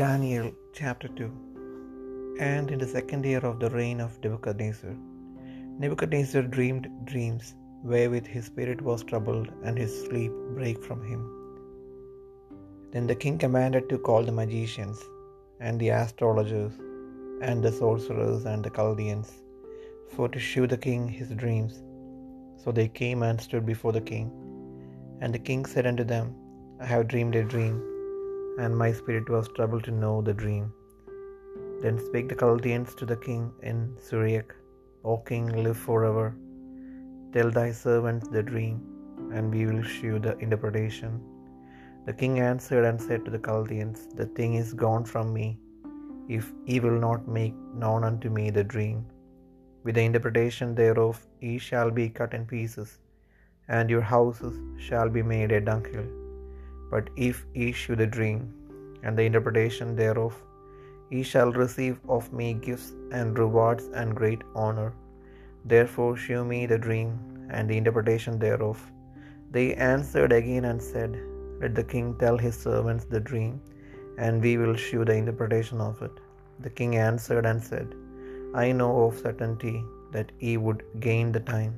Daniel chapter 2 And in the second year of the reign of Nebuchadnezzar, Nebuchadnezzar dreamed dreams wherewith his spirit was troubled and his sleep brake from him. Then the king commanded to call the magicians, and the astrologers, and the sorcerers, and the Chaldeans, for to shew the king his dreams. So they came and stood before the king. And the king said unto them, I have dreamed a dream and my spirit was troubled to know the dream. Then spake the Chaldeans to the king in Syriac, O king, live forever. Tell thy servants the dream, and we will shew the interpretation. The king answered and said to the Chaldeans, The thing is gone from me, if ye will not make known unto me the dream. With the interpretation thereof ye shall be cut in pieces, and your houses shall be made a dunghill. But if ye shew the dream, and the interpretation thereof, ye shall receive of me gifts and rewards and great honor. Therefore shew me the dream and the interpretation thereof. They answered again and said, Let the king tell his servants the dream, and we will shew the interpretation of it. The king answered and said, I know of certainty that ye would gain the time,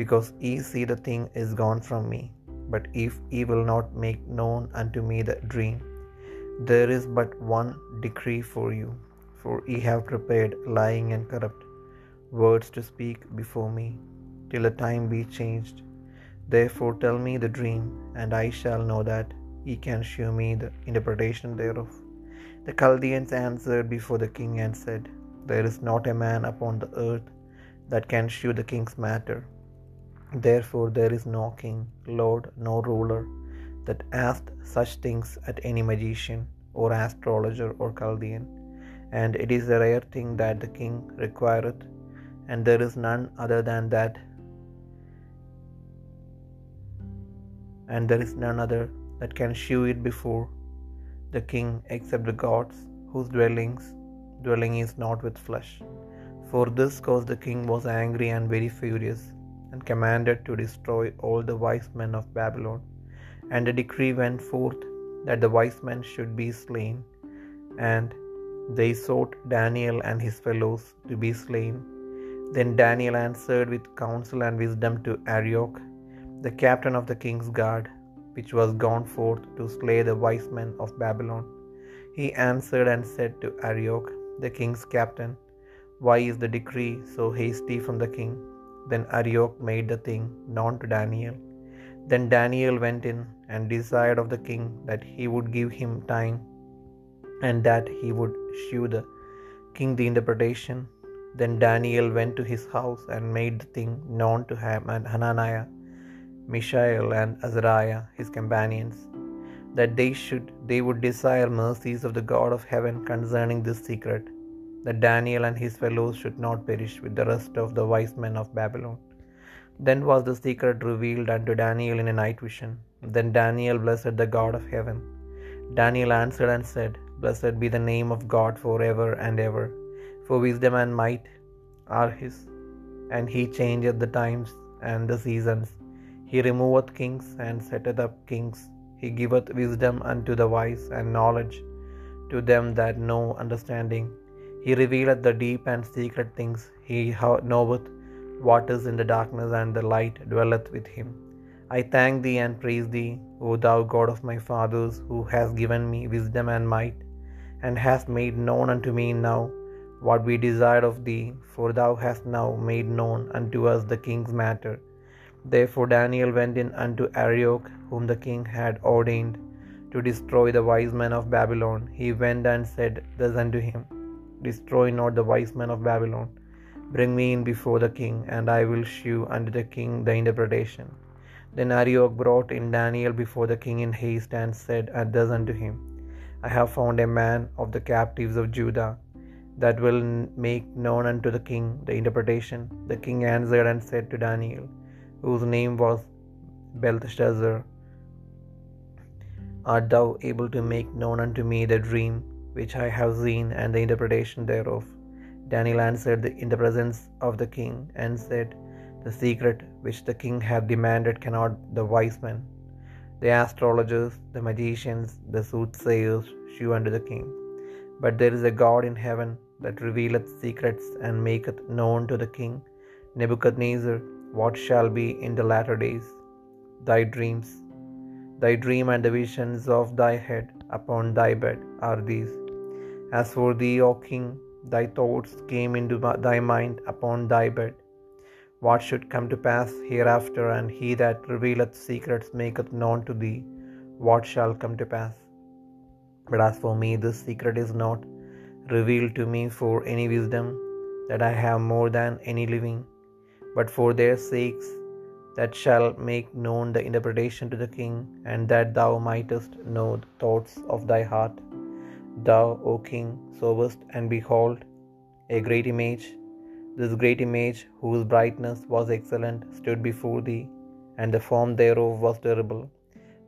because ye see the thing is gone from me. But if ye will not make known unto me the dream, there is but one decree for you, for ye have prepared lying and corrupt words to speak before me, till the time be changed. Therefore tell me the dream, and I shall know that ye can shew me the interpretation thereof. The Chaldeans answered before the king and said, There is not a man upon the earth that can shew the king's matter. Therefore there is no king, lord, no ruler that asked such things at any magician, or astrologer, or Chaldean. And it is a rare thing that the king requireth, and there is none other than that, and there is none other that can shew it before the king except the gods, whose dwellings dwelling is not with flesh. For this cause the king was angry and very furious, and commanded to destroy all the wise men of Babylon. And a decree went forth that the wise men should be slain, and they sought Daniel and his fellows to be slain. Then Daniel answered with counsel and wisdom to Arioch, the captain of the king's guard, which was gone forth to slay the wise men of Babylon. He answered and said to Arioch, the king's captain, Why is the decree so hasty from the king? Then Arioch made the thing known to Daniel. Then Daniel went in and desired of the king that he would give him time, and that he would shew the king the interpretation. Then Daniel went to his house and made the thing known to him and Hananiah, Mishael, and Azariah, his companions, that they should they would desire mercies of the God of heaven concerning this secret, that Daniel and his fellows should not perish with the rest of the wise men of Babylon. Then was the secret revealed unto Daniel in a night vision. Then Daniel blessed the God of heaven. Daniel answered and said, Blessed be the name of God for ever and ever, for wisdom and might are his, and he changeth the times and the seasons. He removeth kings and setteth up kings. He giveth wisdom unto the wise and knowledge to them that know understanding. He revealeth the deep and secret things. He knoweth what is in the darkness, and the light dwelleth with him. I thank thee and praise thee, O thou God of my fathers, who hast given me wisdom and might, and hast made known unto me now what we desired of thee, for thou hast now made known unto us the king's matter. Therefore Daniel went in unto Arioch, whom the king had ordained to destroy the wise men of Babylon. He went and said thus unto him, Destroy not the wise men of Babylon. Bring me in before the king, and I will shew unto the king the interpretation. Then Arioch brought in Daniel before the king in haste, and said and thus unto him, I have found a man of the captives of Judah, that will make known unto the king the interpretation. The king answered and said to Daniel, whose name was Belteshazzar, Art thou able to make known unto me the dream which I have seen, and the interpretation thereof? Daniel answered in the presence of the king, and said, The secret which the king hath demanded cannot the wise men, the astrologers, the magicians, the soothsayers shew unto the king. But there is a God in heaven that revealeth secrets and maketh known to the king Nebuchadnezzar what shall be in the latter days. Thy dreams, thy dream and the visions of thy head upon thy bed are these. As for thee, O king, thy thoughts came into thy mind upon thy bed. What should come to pass hereafter, and he that revealeth secrets maketh known to thee what shall come to pass. But as for me, this secret is not revealed to me for any wisdom that I have more than any living, but for their sakes that shall make known the interpretation to the king, and that thou mightest know the thoughts of thy heart. Thou, O king, sawest, and behold, a great image. This great image, whose brightness was excellent, stood before thee, and the form thereof was terrible.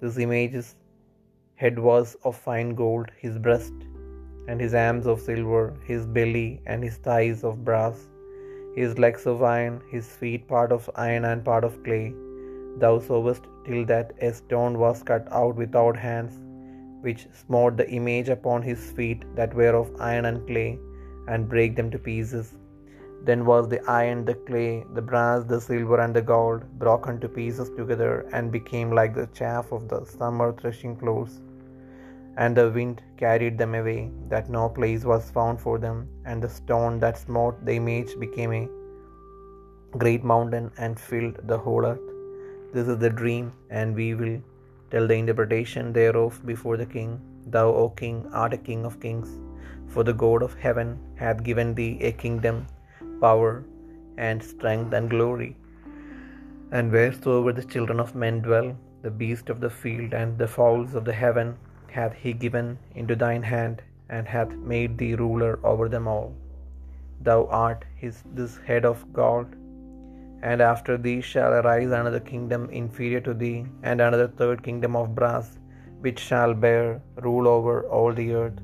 This image's head was of fine gold, his breast and his arms of silver, his belly and his thighs of brass, his legs of iron, his feet part of iron and part of clay. Thou sawest till that a stone was cut out without hands, which smote the image upon his feet that were of iron and clay, and brake them to pieces. Then was the iron, the clay, the brass, the silver, and the gold broken to pieces together, and became like the chaff of the summer threshing floors. And the wind carried them away, that no place was found for them, and the stone that smote the image became a great mountain and filled the whole earth. This is the dream, and we will tell the interpretation thereof before the king. Thou, O king, art a king of kings, for the God of heaven hath given thee a kingdom, power, and strength, and glory. And wheresoever the children of men dwell, the beast of the field and the fowls of the heaven hath he given into thine hand, and hath made thee ruler over them all. Thou art his this head of gold, and after thee shall arise another kingdom inferior to thee, and another third kingdom of brass, which shall bear rule over all the earth.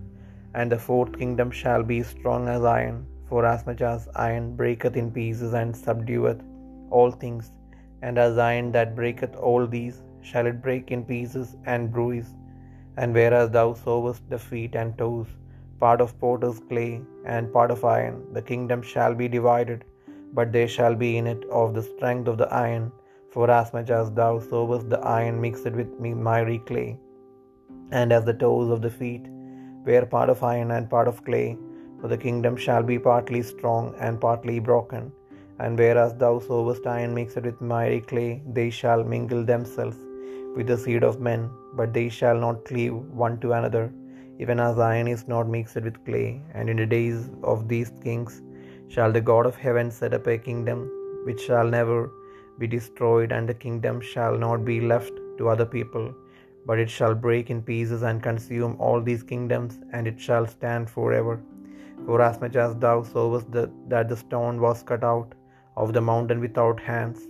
And the fourth kingdom shall be strong as iron, for as much as iron breaketh in pieces and subdueth all things, and as iron that breaketh all these, shall it break in pieces and bruise. And whereas thou sawest the feet and toes, part of potter's clay and part of iron, the kingdom shall be divided, but there shall be in it of the strength of the iron, for as much as thou sawest the iron mixed with miry clay. And as the toes of the feet were part of iron and part of clay, for the kingdom shall be partly strong and partly broken. And whereas thou sowest iron mixed with miry clay, they shall mingle themselves with the seed of men, but they shall not cleave one to another, even as iron is not mixed with clay. And in the days of these kings shall the God of heaven set up a kingdom which shall never be destroyed, and the kingdom shall not be left to other people, but it shall break in pieces and consume all these kingdoms, and it shall stand forever. For as much as thou sawest the, that the stone was cut out of the mountain without hands,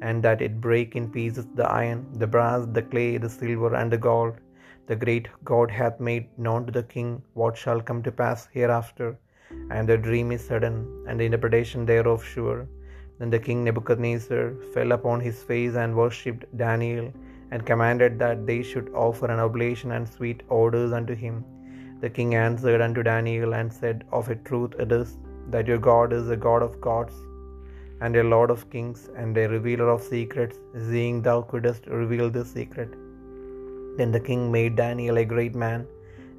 and that it brake in pieces the iron, the brass, the clay, the silver, and the gold, the great God hath made known to the king what shall come to pass hereafter, and the dream is sudden, and the interpretation thereof sure. Then the king Nebuchadnezzar fell upon his face and worshipped Daniel, and commanded that they should offer an oblation and sweet odors unto him. The king answered unto Daniel and said, Of a truth it is that your God is a God of gods, and a Lord of kings, and a revealer of secrets, seeing thou couldst reveal this secret. Then the king made Daniel a great man,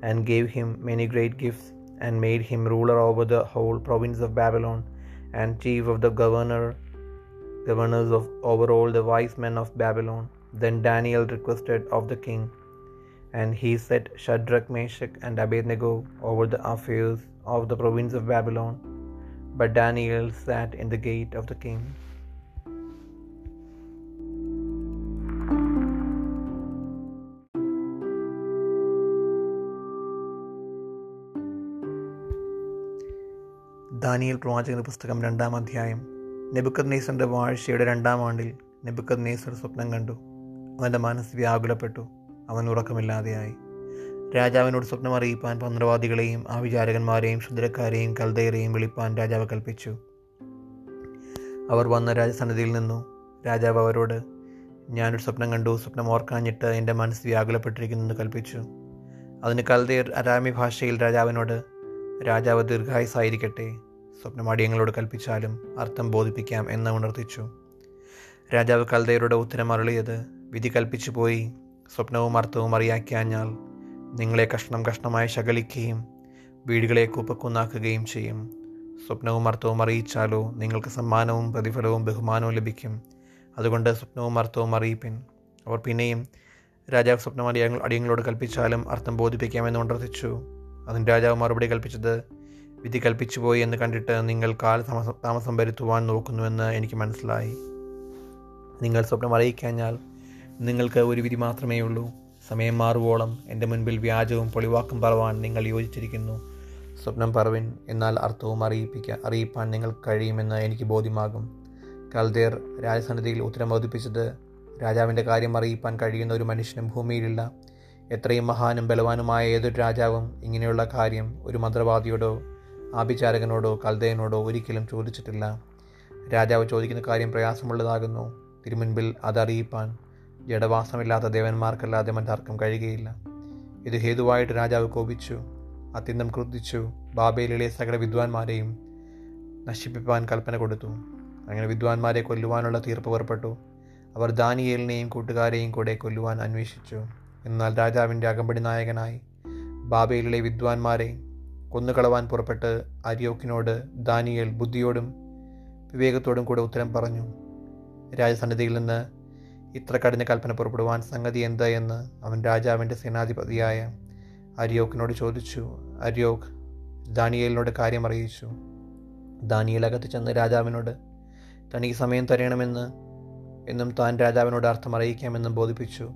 and gave him many great gifts, and made him ruler over the whole province of Babylon, and chief of the governor, governors of over all the wise men of Babylon. Then Daniel requested of the king, and he set Shadrach, Meshach, and Abednego over the affairs of the province of Babylon. But Daniel sat in the gate of the king. Daniel പ്രവാചകന്റെ പുസ്തകം രണ്ടാം അധ്യായം. നെബുക്കത് നേസറിന്റെ വാഴ്ചയുടെ രണ്ടാം ആണ്ടിൽ നെബുക്കത് നേസർ സ്വപ്നം കണ്ടു. അവന്റെ മനസ്സ് വ്യാകുലപ്പെട്ടു. അവൻ ഉറക്കമില്ലാതെയായി. രാജാവിനോട് സ്വപ്നം അറിയിപ്പാൻ പന്ത്രവാദികളെയും ആ വിചാരകന്മാരെയും ക്ഷുദ്രക്കാരെയും കൽദയരെയും വിളിപ്പാൻ രാജാവ് കൽപ്പിച്ചു. അവർ വന്ന രാജസന്നിധിയിൽ നിന്നു. രാജാവ് അവരോട് ഞാനൊരു സ്വപ്നം കണ്ടു. സ്വപ്നം ഓർക്കാഞ്ഞിട്ട് എന്റെ മനസ്സ് വ്യാകുലപ്പെട്ടിരിക്കുന്നു എന്ന് കൽപ്പിച്ചു. അതിന് കൽതയർ അരാമി ഭാഷയിൽ രാജാവിനോട് രാജാവ് ദീർഘായുസായിരിക്കട്ടെ സ്വപ്നമാടിയങ്ങളോട് കൽപ്പിച്ചാലും അർത്ഥം ബോധിപ്പിക്കാം എന്ന് ഉണർത്തിച്ചു. രാജാവ് കൽദയരുടെ ഉത്തരം അരുളിയത് വിധി കൽപ്പിച്ചു പോയി സ്വപ്നവും അർത്ഥവും അറിയാക്കിയാഞ്ഞാൽ നിങ്ങളെ കഷ്ണം കഷ്ണമായി ശകലിക്കുകയും വീടുകളെ കുപ്പക്കുന്നാക്കുകയും ചെയ്യും. സ്വപ്നവും അർത്ഥവും അറിയിച്ചാലോ നിങ്ങൾക്ക് സമ്മാനവും പ്രതിഫലവും ബഹുമാനവും ലഭിക്കും. അതുകൊണ്ട് സ്വപ്നവും അർത്ഥവും അറിയിപ്പിൻ. അവർ പിന്നെയും രാജാവ് സ്വപ്നം അടിയങ്ങളോട് കൽപ്പിച്ചാലും അർത്ഥം ബോധിപ്പിക്കാമെന്ന് ഉണർത്തിച്ചു. അതിന് രാജാവ് മറുപടി കൽപ്പിച്ചത് വിധി കൽപ്പിച്ചു പോയി എന്ന് കണ്ടിട്ട് നിങ്ങൾ കാൽ താമസം താമസം വരുത്തുവാൻ നോക്കുന്നുവെന്ന് എനിക്ക് മനസ്സിലായി. നിങ്ങൾ സ്വപ്നം അറിയിക്കഴിഞ്ഞാൽ നിങ്ങൾക്ക് ഒരു വിധി മാത്രമേ ഉള്ളൂ. സമയം മാറുവോളം എന്റെ മുൻപിൽ വ്യാജവും പൊളിവാക്കും പറവാൻ നിങ്ങൾ യോജിച്ചിരിക്കുന്നു. സ്വപ്നം പറവിൻ എന്നാൽ അർത്ഥവും അറിയിപ്പിക്കാൻ അറിയിപ്പാൻ നിങ്ങൾക്ക് കഴിയുമെന്ന് എനിക്ക് ബോധ്യമാകും. കൽദേർ രാജസന്നിധിയിൽ ഉത്തരം ബോധിപ്പിച്ചത് രാജാവിന്റെ കാര്യം അറിയിപ്പാൻ കഴിയുന്ന ഒരു മനുഷ്യനും ഭൂമിയിലില്ല. എത്രയും മഹാനും ബലവാനുമായ ഏതൊരു രാജാവും ഇങ്ങനെയുള്ള കാര്യം ഒരു മന്ത്രവാദിയോടോ ആഭിചാരകനോടോ കൽദയനോടോ ഒരിക്കലും ചോദിച്ചിട്ടില്ല. രാജാവ് ചോദിക്കുന്ന കാര്യം പ്രയാസമുള്ളതാകുന്നു. തിരുമുൻപിൽ അതറിയിപ്പാൻ ജഡവാസമില്ലാത്ത ദേവന്മാർക്കല്ലാതെ മറ്റാർക്കും കഴിയുകയില്ല. ഇത് ഹേതുവായിട്ട് രാജാവ് കോപിച്ചു അത്യന്തം ക്രുദ്ധിച്ചു ബാബയിലെ സകല വിദ്വാൻമാരെയും നശിപ്പിപ്പാൻ കൽപ്പന കൊടുത്തു. അങ്ങനെ വിദ്വാൻമാരെ കൊല്ലുവാനുള്ള തീർപ്പ് പുറപ്പെട്ടു. അവർ ദാനിയേലിനെയും കൂട്ടുകാരെയും കൂടെ കൊല്ലുവാൻ അന്വേഷിച്ചു. എന്നാൽ രാജാവിന്റെ അകമ്പടി നായകനായി ബാബയിലെ വിദ്വാൻമാരെ കൊന്നുകളവാൻ പുറപ്പെട്ട് അരിയോക്കിനോട് ദാനിയേൽ ബുദ്ധിയോടും വിവേകത്തോടും കൂടെ ഉത്തരം പറഞ്ഞു. രാജസന്നിധിയിൽ നിന്ന് ഇത്ര കഠിന കൽപ്പന പുറപ്പെടുവാൻ സംഗതി എന്താ എന്ന് അവൻ രാജാവിന്റെ സേനാധിപതിയായ അരിയോക്കിനോട് ചോദിച്ചു. അരിയോക്ക് ദാനിയേലിനോട് കാര്യം അറിയിച്ചു ദാനിയേൽ അകത്ത് ചെന്ന് രാജാവിനോട് തനിക്ക് സമയം തരണമെന്ന് എന്നും താൻ രാജാവിനോട് അർത്ഥം അറിയിക്കാമെന്നും ബോധിപ്പിച്ചു.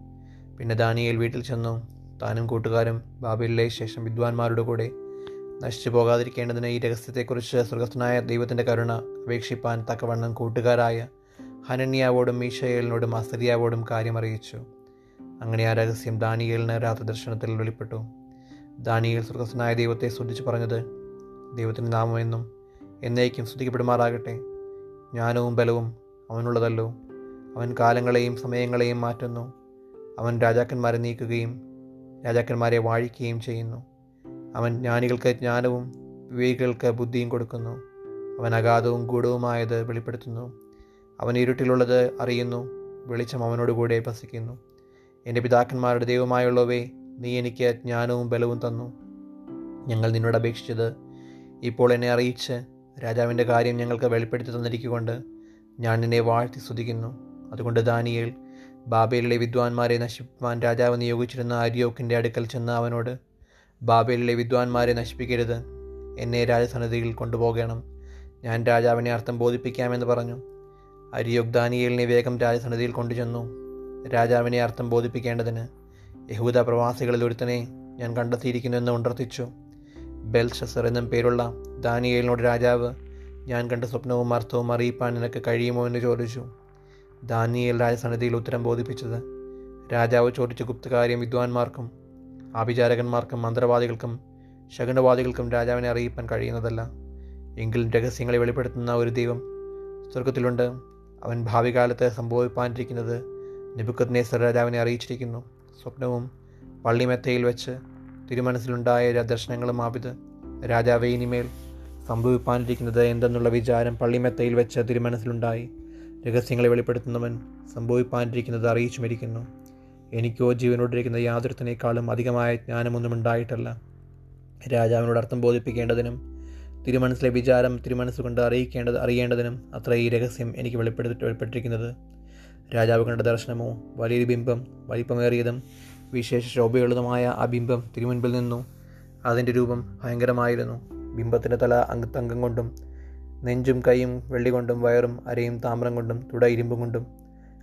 പിന്നെ ദാനിയേൽ വീട്ടിൽ ചെന്നു താനും കൂട്ടുകാരും ബാബിലെ ശേഷം വിദ്വാൻമാരുടെ കൂടെ നശിച്ചു പോകാതിരിക്കേണ്ടതിന് ഈ രഹസ്യത്തെക്കുറിച്ച് സ്വർഗസ്ഥനായ ദൈവത്തിന്റെ കരുണ അപേക്ഷിപ്പാൻ തക്കവണ്ണം കൂട്ടുകാരായ ഹനന്യാവോടും മീഷയേലിനോടും അസരിയാവോടും കാര്യമറിയിച്ചു. അങ്ങനെ ആ രഹസ്യം ദാനിയേലിന് രാത്രി ദർശനത്തിൽ വെളിപ്പെട്ടു. ദാനിയേൽ സ്വർഗസ്ഥനായ ദൈവത്തെ സ്തുതിച്ചു പറഞ്ഞത് ദൈവത്തിന്റെ നാമമെന്നും എന്നേക്കും സ്തുതിക്കപ്പെടുമാറാകട്ടെ. ജ്ഞാനവും ബലവും അവനുള്ളതല്ലോ. അവൻ കാലങ്ങളെയും സമയങ്ങളെയും മാറ്റുന്നു. അവൻ രാജാക്കന്മാരെ നീക്കുകയും രാജാക്കന്മാരെ വാഴിക്കുകയും ചെയ്യുന്നു. അവൻ ജ്ഞാനികൾക്ക് ജ്ഞാനവും വിവേകികൾക്ക് ബുദ്ധിയും കൊടുക്കുന്നു. അവൻ അഗാധവും ഗൂഢവുമായത് വെളിപ്പെടുത്തുന്നു. അവൻ ഇരുട്ടിലുള്ളത് അറിയുന്നു. വെളിച്ചം അവനോടുകൂടെ വസിക്കുന്നു. എന്റെ പിതാക്കന്മാരുടെ ദൈവമായുള്ളവേ നീ എനിക്ക് ജ്ഞാനവും ബലവും തന്നു. ഞങ്ങൾ നിന്നോട് അപേക്ഷിച്ചത് ഇപ്പോൾ എന്നെ അറിയിച്ച് രാജാവിന്റെ കാര്യം ഞങ്ങൾക്ക് വെളിപ്പെടുത്തി തന്നിരിക്കൊണ്ട് ഞാൻ നിന്നെ വാഴ്ത്തി സ്തുതിക്കുന്നു. അതുകൊണ്ട് ദാനിയേൽ ബാബയിലെ വിദ്വാൻമാരെ നശിപ്പാൻ രാജാവ് നിയോഗിച്ചിരുന്ന അരിയോക്കിന്റെ അടുക്കൽ ചെന്ന് അവനോട് ബാബേലിലെ വിദ്വാൻമാരെ നശിപ്പിക്കരുത്. എന്നെ രാജസന്നിധിയിൽ കൊണ്ടുപോകണം. ഞാൻ രാജാവിനെ അർത്ഥം ബോധിപ്പിക്കാമെന്ന് പറഞ്ഞു. അരിയോഗ് ദാനിയേലിനെ വേഗം രാജസന്നിധിയിൽ കൊണ്ടുചെന്നു. രാജാവിനെ അർത്ഥം ബോധിപ്പിക്കേണ്ടതിന് യഹൂദ പ്രവാസികളിൽ ഒരുത്തനെ ഞാൻ കണ്ടെത്തിയിരിക്കുന്നുവെന്ന് ഉണർത്തിച്ചു. ബെൽഷസർ എന്നും പേരുള്ള ദാനിയേലിനോട് രാജാവ് ഞാൻ കണ്ട സ്വപ്നവും അർത്ഥവും അറിയിപ്പാൻ നിനക്ക് കഴിയുമോ? എന്ന് ചോദിച്ചു. ദാനിയേൽ രാജസന്നിധിയിൽ ഉത്തരം ബോധിപ്പിച്ചത് രാജാവ് ചോദിച്ച ഗുപ്തകാര്യം വിദ്വാൻമാർക്കും ആഭിചാരകന്മാർക്കും മന്ത്രവാദികൾക്കും ശകുനവാദികൾക്കും രാജാവിനെ അറിയിപ്പാൻ കഴിയുന്നതല്ല. എങ്കിലും രഹസ്യങ്ങളെ വെളിപ്പെടുത്തുന്ന ഒരു ദൈവം സ്വർഗത്തിലുണ്ട് അവൻ ഭാവി കാലത്ത് സംഭവിപ്പാനിരിക്കുന്നത് നെബുക്കദ്നേസർ രാജാവിനെ അറിയിച്ചിരിക്കുന്നു. സ്വപ്നവും പള്ളിമെത്തയിൽ വെച്ച് തിരുമനസ്സിലുണ്ടായ ദർശനങ്ങളും ആവിത് രാജാവെ ഇനിമേൽ സംഭവിപ്പാനിരിക്കുന്നത് എന്തെന്നുള്ള വിചാരം പള്ളിമെത്തയിൽ വെച്ച് തിരുമനസ്സിലുണ്ടായി. രഹസ്യങ്ങളെ വെളിപ്പെടുത്തുന്നവൻ സംഭവിപ്പാനിരിക്കുന്നത് അറിയിച്ചുമിരിക്കുന്നു. എനിക്കോ ജീവനോടിരിക്കുന്ന യാതൊരുത്തിനേക്കാളും അധികമായ ജ്ഞാനമൊന്നും ഉണ്ടായിട്ടല്ല. രാജാവിനോട് അർത്ഥം ബോധിപ്പിക്കേണ്ടതിനും തിരുമനസ്സിലെ വിചാരം തിരുമനസ്സുകൊണ്ട് അറിയിക്കേണ്ടത് അറിയേണ്ടതിനും അത്ര ഈ രഹസ്യം എനിക്ക് വെളിപ്പെടുത്തി വെളിപ്പെട്ടിരിക്കുന്നത്. രാജാവ് കണ്ട ദർശനമോ വലിയൊരു ബിംബം വലിപ്പമേറിയതും വിശേഷ ശോഭയുള്ളതുമായ ആ ബിംബം തിരുമുൻപിൽ നിന്നു അതിന്റെ രൂപം ഭയങ്കരമായിരുന്നു. ബിംബത്തിന്റെ തല അംഗ തങ്കം കൊണ്ടും നെഞ്ചും കൈയും വെള്ളി കൊണ്ടും വയറും അരയും താമ്രം കൊണ്ടും തുട ഇരുമ്പും കൊണ്ടും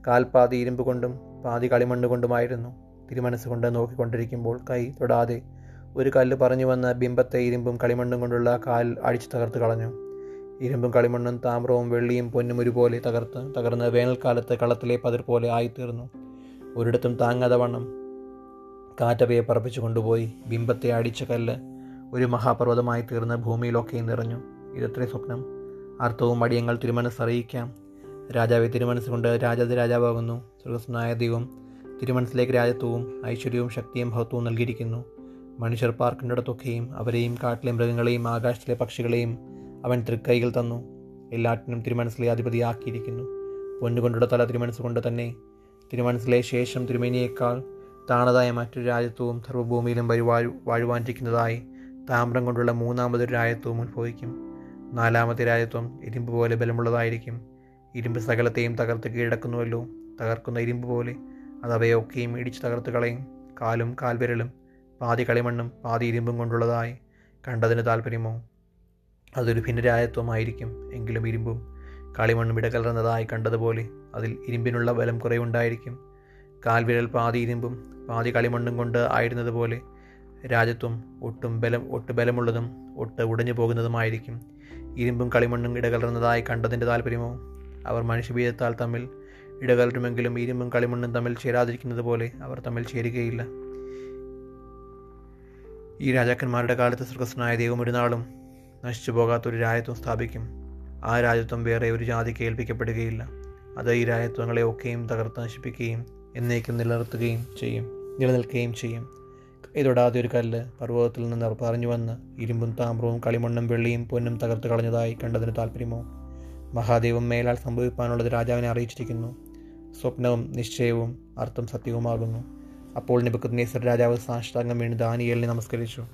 കാൽപാതി ഇരുമ്പ് കൊണ്ടും പാതി കളിമണ്ണ് കൊണ്ടുമായിരുന്നു തിരുമനസ്സുകൊണ്ട് നോക്കിക്കൊണ്ടിരിക്കുമ്പോൾ കൈ തൊടാതെ ഒരു കല്ല് പറഞ്ഞു വന്ന ബിംബത്തെ ഇരുമ്പും കളിമണ്ണും കൊണ്ടുള്ള കാൽ അടിച്ചു തകർത്ത് കളഞ്ഞു. ഇരുമ്പും കളിമണ്ണും താമ്രവും വെള്ളിയും പൊന്നും ഒരുപോലെ തകർത്ത് തകർന്ന് വേനൽക്കാലത്ത് കളത്തിലെ പതിർ പോലെ ആയിത്തീർന്നു. ഒരിടത്തും താങ്ങാതെ വണ്ണം കാറ്റവയെ പറപ്പിച്ചു കൊണ്ടുപോയി. ബിംബത്തെ അടിച്ച കല്ല് ഒരു മഹാപർവതമായി തീർന്ന് ഭൂമിയിലൊക്കെ നിറഞ്ഞു. ഇതത്രേ സ്വപ്നം? അർത്ഥവും അടിയങ്ങൾ തിരുമനസ് അറിയിക്കാം. രാജാവെ തിരുമനസ്സുകൊണ്ട് രാജാതി രാജാവാകുന്നു. സ്വർഗസ്നായ ദൈവം തിരുമനസ്സിലേക്ക് രാജത്വവും ഐശ്വര്യവും ശക്തിയും ഭവത്വവും നൽകിയിരിക്കുന്നു. മനുഷ്യർ പാർക്കിന്റെടത്തൊക്കെയും അവരെയും കാട്ടിലെ മൃഗങ്ങളെയും ആകാശത്തിലെ പക്ഷികളെയും അവൻ തൃക്കൈകൾ തന്നു. എല്ലാറ്റിനും തിരുമനസിലെ അധിപതിയാക്കിയിരിക്കുന്നു. പൊന്നുകൊണ്ടുള്ള തല തിരുമനസ്സുകൊണ്ട് തന്നെ തിരുമനസിലെ ശേഷം തിരുമേനിയേക്കാൾ താണതായ മറ്റൊരു രാജ്യത്വവും സർവഭൂമിയിലും വരുവാഴു വാഴുവാനിരിക്കുന്നതായി താമ്രം കൊണ്ടുള്ള മൂന്നാമതൊരു രാജ്യത്വവും ഉത്ഭവിക്കും. നാലാമത്തെ രാജ്യത്വം ഇരുമ്പ് പോലെ ബലമുള്ളതായിരിക്കും. ഇരുമ്പ് സകലത്തെയും തകർത്ത് കീഴടക്കുന്നുവല്ലോ. തകർക്കുന്ന ഇരുമ്പ് പോലെ അത് അവയൊക്കെയും ഇടിച്ച് തകർത്ത് കളയും. കാലും കാൽവിരലും പാതി കളിമണ്ണും പാതി ഇരുമ്പും കൊണ്ടുള്ളതായി കണ്ടതിന് താല്പര്യമോ അതൊരു ഭിന്നരായത്വമായിരിക്കും എങ്കിലും ഇരുമ്പും കളിമണ്ണും ഇടകലർന്നതായി കണ്ടതുപോലെ അതിൽ ഇരുമ്പിനുള്ള ബലം കുറയുണ്ടായിരിക്കും. കാൽവിരൽ പാതി ഇരുമ്പും പാതി കളിമണ്ണും കൊണ്ട് ആയിരുന്നതുപോലെ രാജ്യത്വം ഒട്ടും ബലം ഒട്ട് ബലമുള്ളതും ഒട്ട് ഉടഞ്ഞു പോകുന്നതുമായിരിക്കും ഇരുമ്പും കളിമണ്ണും ഇടകലർന്നതായി കണ്ടതിന്റെ താല്പര്യമോ അവർ മനുഷ്യബീജത്താൽ തമ്മിൽ ഇടകലരുമെങ്കിലും ഇരുമ്പും കളിമണ്ണും തമ്മിൽ ചേരാതിരിക്കുന്നത് പോലെ അവർ തമ്മിൽ ചേരുകയില്ല. ഈ രാജാക്കന്മാരുടെ കാലത്ത് സർഗസ്നായ ദൈവം ഒരു നാളും നശിച്ചു പോകാത്തൊരു രാജ്യത്വം സ്ഥാപിക്കും. ആ രാജ്യത്വം വേറെ ഒരു ജാതിക്ക് ഏൽപ്പിക്കപ്പെടുകയില്ല. അത് ഈ രാജ്യത്വങ്ങളെ ഒക്കെയും തകർത്ത് നശിപ്പിക്കുകയും എന്നേക്കും നിലനിർത്തുകയും ചെയ്യും നിലനിൽക്കുകയും ചെയ്യും. ഇതൊടാതെ ഒരു കല്ല് പർവതത്തിൽ നിന്ന് പറഞ്ഞു വന്ന് ഇരുമ്പും താമ്രവും കളിമണ്ണും വെള്ളിയും പൊന്നും തകർത്ത് കളഞ്ഞതായി കണ്ടതിന് താല്പര്യമോ മഹാദേവം മേലാൽ സംഭവിക്കാനുള്ളത് രാജാവിനെ അറിയിച്ചിരിക്കുന്നു. സ്വപ്നവും നിശ്ചയവും അർത്ഥം സത്യവുമാകുന്നു. അപ്പോൾ നിബുക്കദ്നേസർ രാജാവ് സാഷ്ടാംഗം വീണ് ദാനിയേലിനെ നമസ്കരിച്ചു.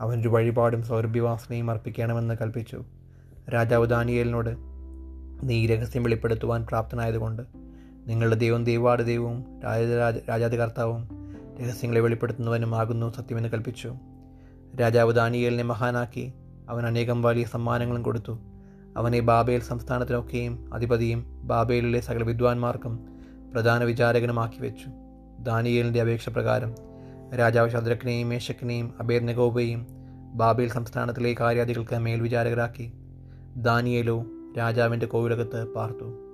അവനൊരു വഴിപാടും സൗരഭ്യവാസനയും അർപ്പിക്കണമെന്ന് കൽപ്പിച്ചു. രാജാവ് ദാനിയേലിനോട് നീ രഹസ്യം വെളിപ്പെടുത്തുവാൻ പ്രാപ്തനായതുകൊണ്ട് നിങ്ങളുടെ ദൈവം ദൈവാട് ദൈവവും രാജരാജ രാജാധികർത്താവും രഹസ്യങ്ങളെ വെളിപ്പെടുത്തുന്നവനും ആകുന്നു സത്യമെന്ന് കൽപ്പിച്ചു. രാജാവ് ദാനിയേലിനെ മഹാനാക്കി അവൻ അനേകം വലിയ സമ്മാനങ്ങളും കൊടുത്തു. അവനെ ബാബേൽ സംസ്ഥാനത്തിനൊക്കെയും അധിപതിയും ബാബേലിലെ സകല വിദ്വാൻമാർക്കും പ്രധാന വിചാരകനുമാക്കി വെച്ചു. ദാനിയേലിന്റെ അപേക്ഷ പ്രകാരം രാജാവ് ശദ്രക്കിനെയും മേശക്കിനെയും അബേദ്നഗോബയെയും ബാബേൽ സംസ്ഥാനത്തിലെ കാര്യാദികൾക്ക് മേൽവിചാരകരാക്കി ദാനിയേലോ രാജാവിന്റെ കോവിലകത്ത് പാർത്തു.